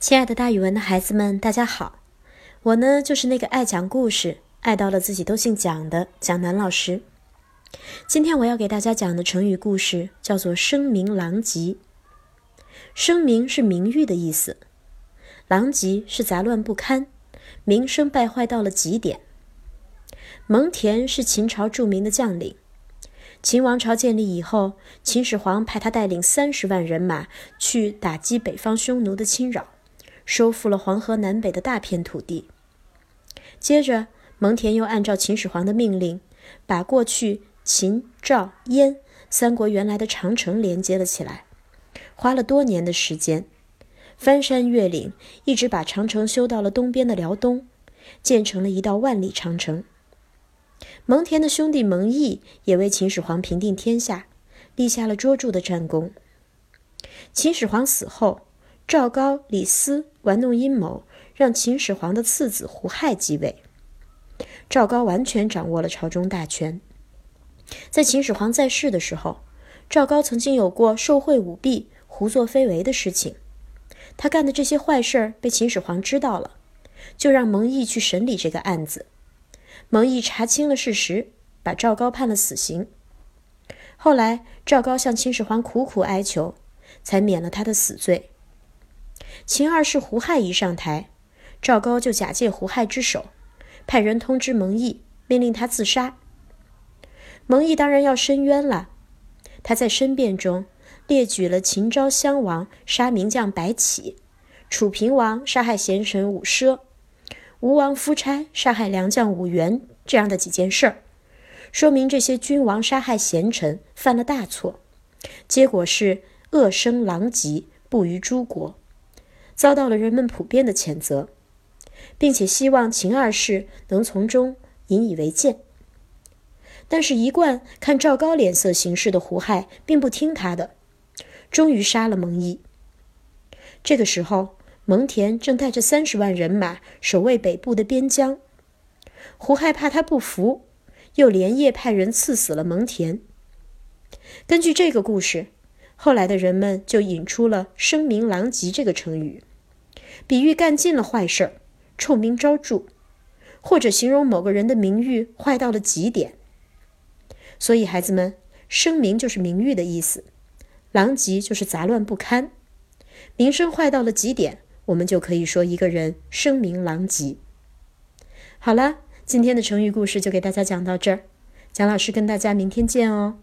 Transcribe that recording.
亲爱的，大语文的孩子们，大家好！我呢，就是那个爱讲故事、爱到了自己都姓蒋的蒋楠老师。今天我要给大家讲的成语故事叫做“声名狼藉”。声名是名誉的意思，狼藉是杂乱不堪，名声败坏到了极点。蒙恬是秦朝著名的将领。秦王朝建立以后，秦始皇派他带领三十万人马去打击北方匈奴的侵扰。收复了黄河南北的大片土地。接着，蒙恬又按照秦始皇的命令，把过去秦、赵、燕三国原来的长城连接了起来，花了多年的时间，翻山越岭，一直把长城修到了东边的辽东，建成了一道万里长城。蒙恬的兄弟蒙毅也为秦始皇平定天下，立下了卓著的战功。秦始皇死后。赵高、李斯玩弄阴谋，让秦始皇的次子胡亥继位。赵高完全掌握了朝中大权。在秦始皇在世的时候，赵高曾经有过受贿舞弊、胡作非为的事情。他干的这些坏事被秦始皇知道了，就让蒙毅去审理这个案子。蒙毅查清了事实，把赵高判了死刑。后来，赵高向秦始皇苦苦哀求，才免了他的死罪。秦二世胡亥一上台，赵高就假借胡亥之手，派人通知蒙毅，命令他自杀。蒙毅当然要申冤了。他在申辩中列举了秦昭襄王杀名将白起，楚平王杀害贤臣伍奢，吴王夫差杀害良将伍员这样的几件事儿，说明这些君王杀害贤臣，犯了大错，结果是恶声狼藉，布于诸国。遭到了人们普遍的谴责，并且希望秦二世能从中引以为戒。但是，一贯看赵高脸色行事的胡亥并不听他的，终于杀了蒙毅。这个时候，蒙恬正带着三十万人马守卫北部的边疆，胡亥怕他不服，又连夜派人刺死了蒙恬。根据这个故事，后来的人们就引出了“声名狼藉”这个成语。比喻干尽了坏事儿，臭名昭著，或者形容某个人的名誉坏到了极点。所以，孩子们，声名就是名誉的意思，狼藉就是杂乱不堪，名声坏到了极点，我们就可以说一个人声名狼藉。好了，今天的成语故事就给大家讲到这儿，蒋老师跟大家明天见哦。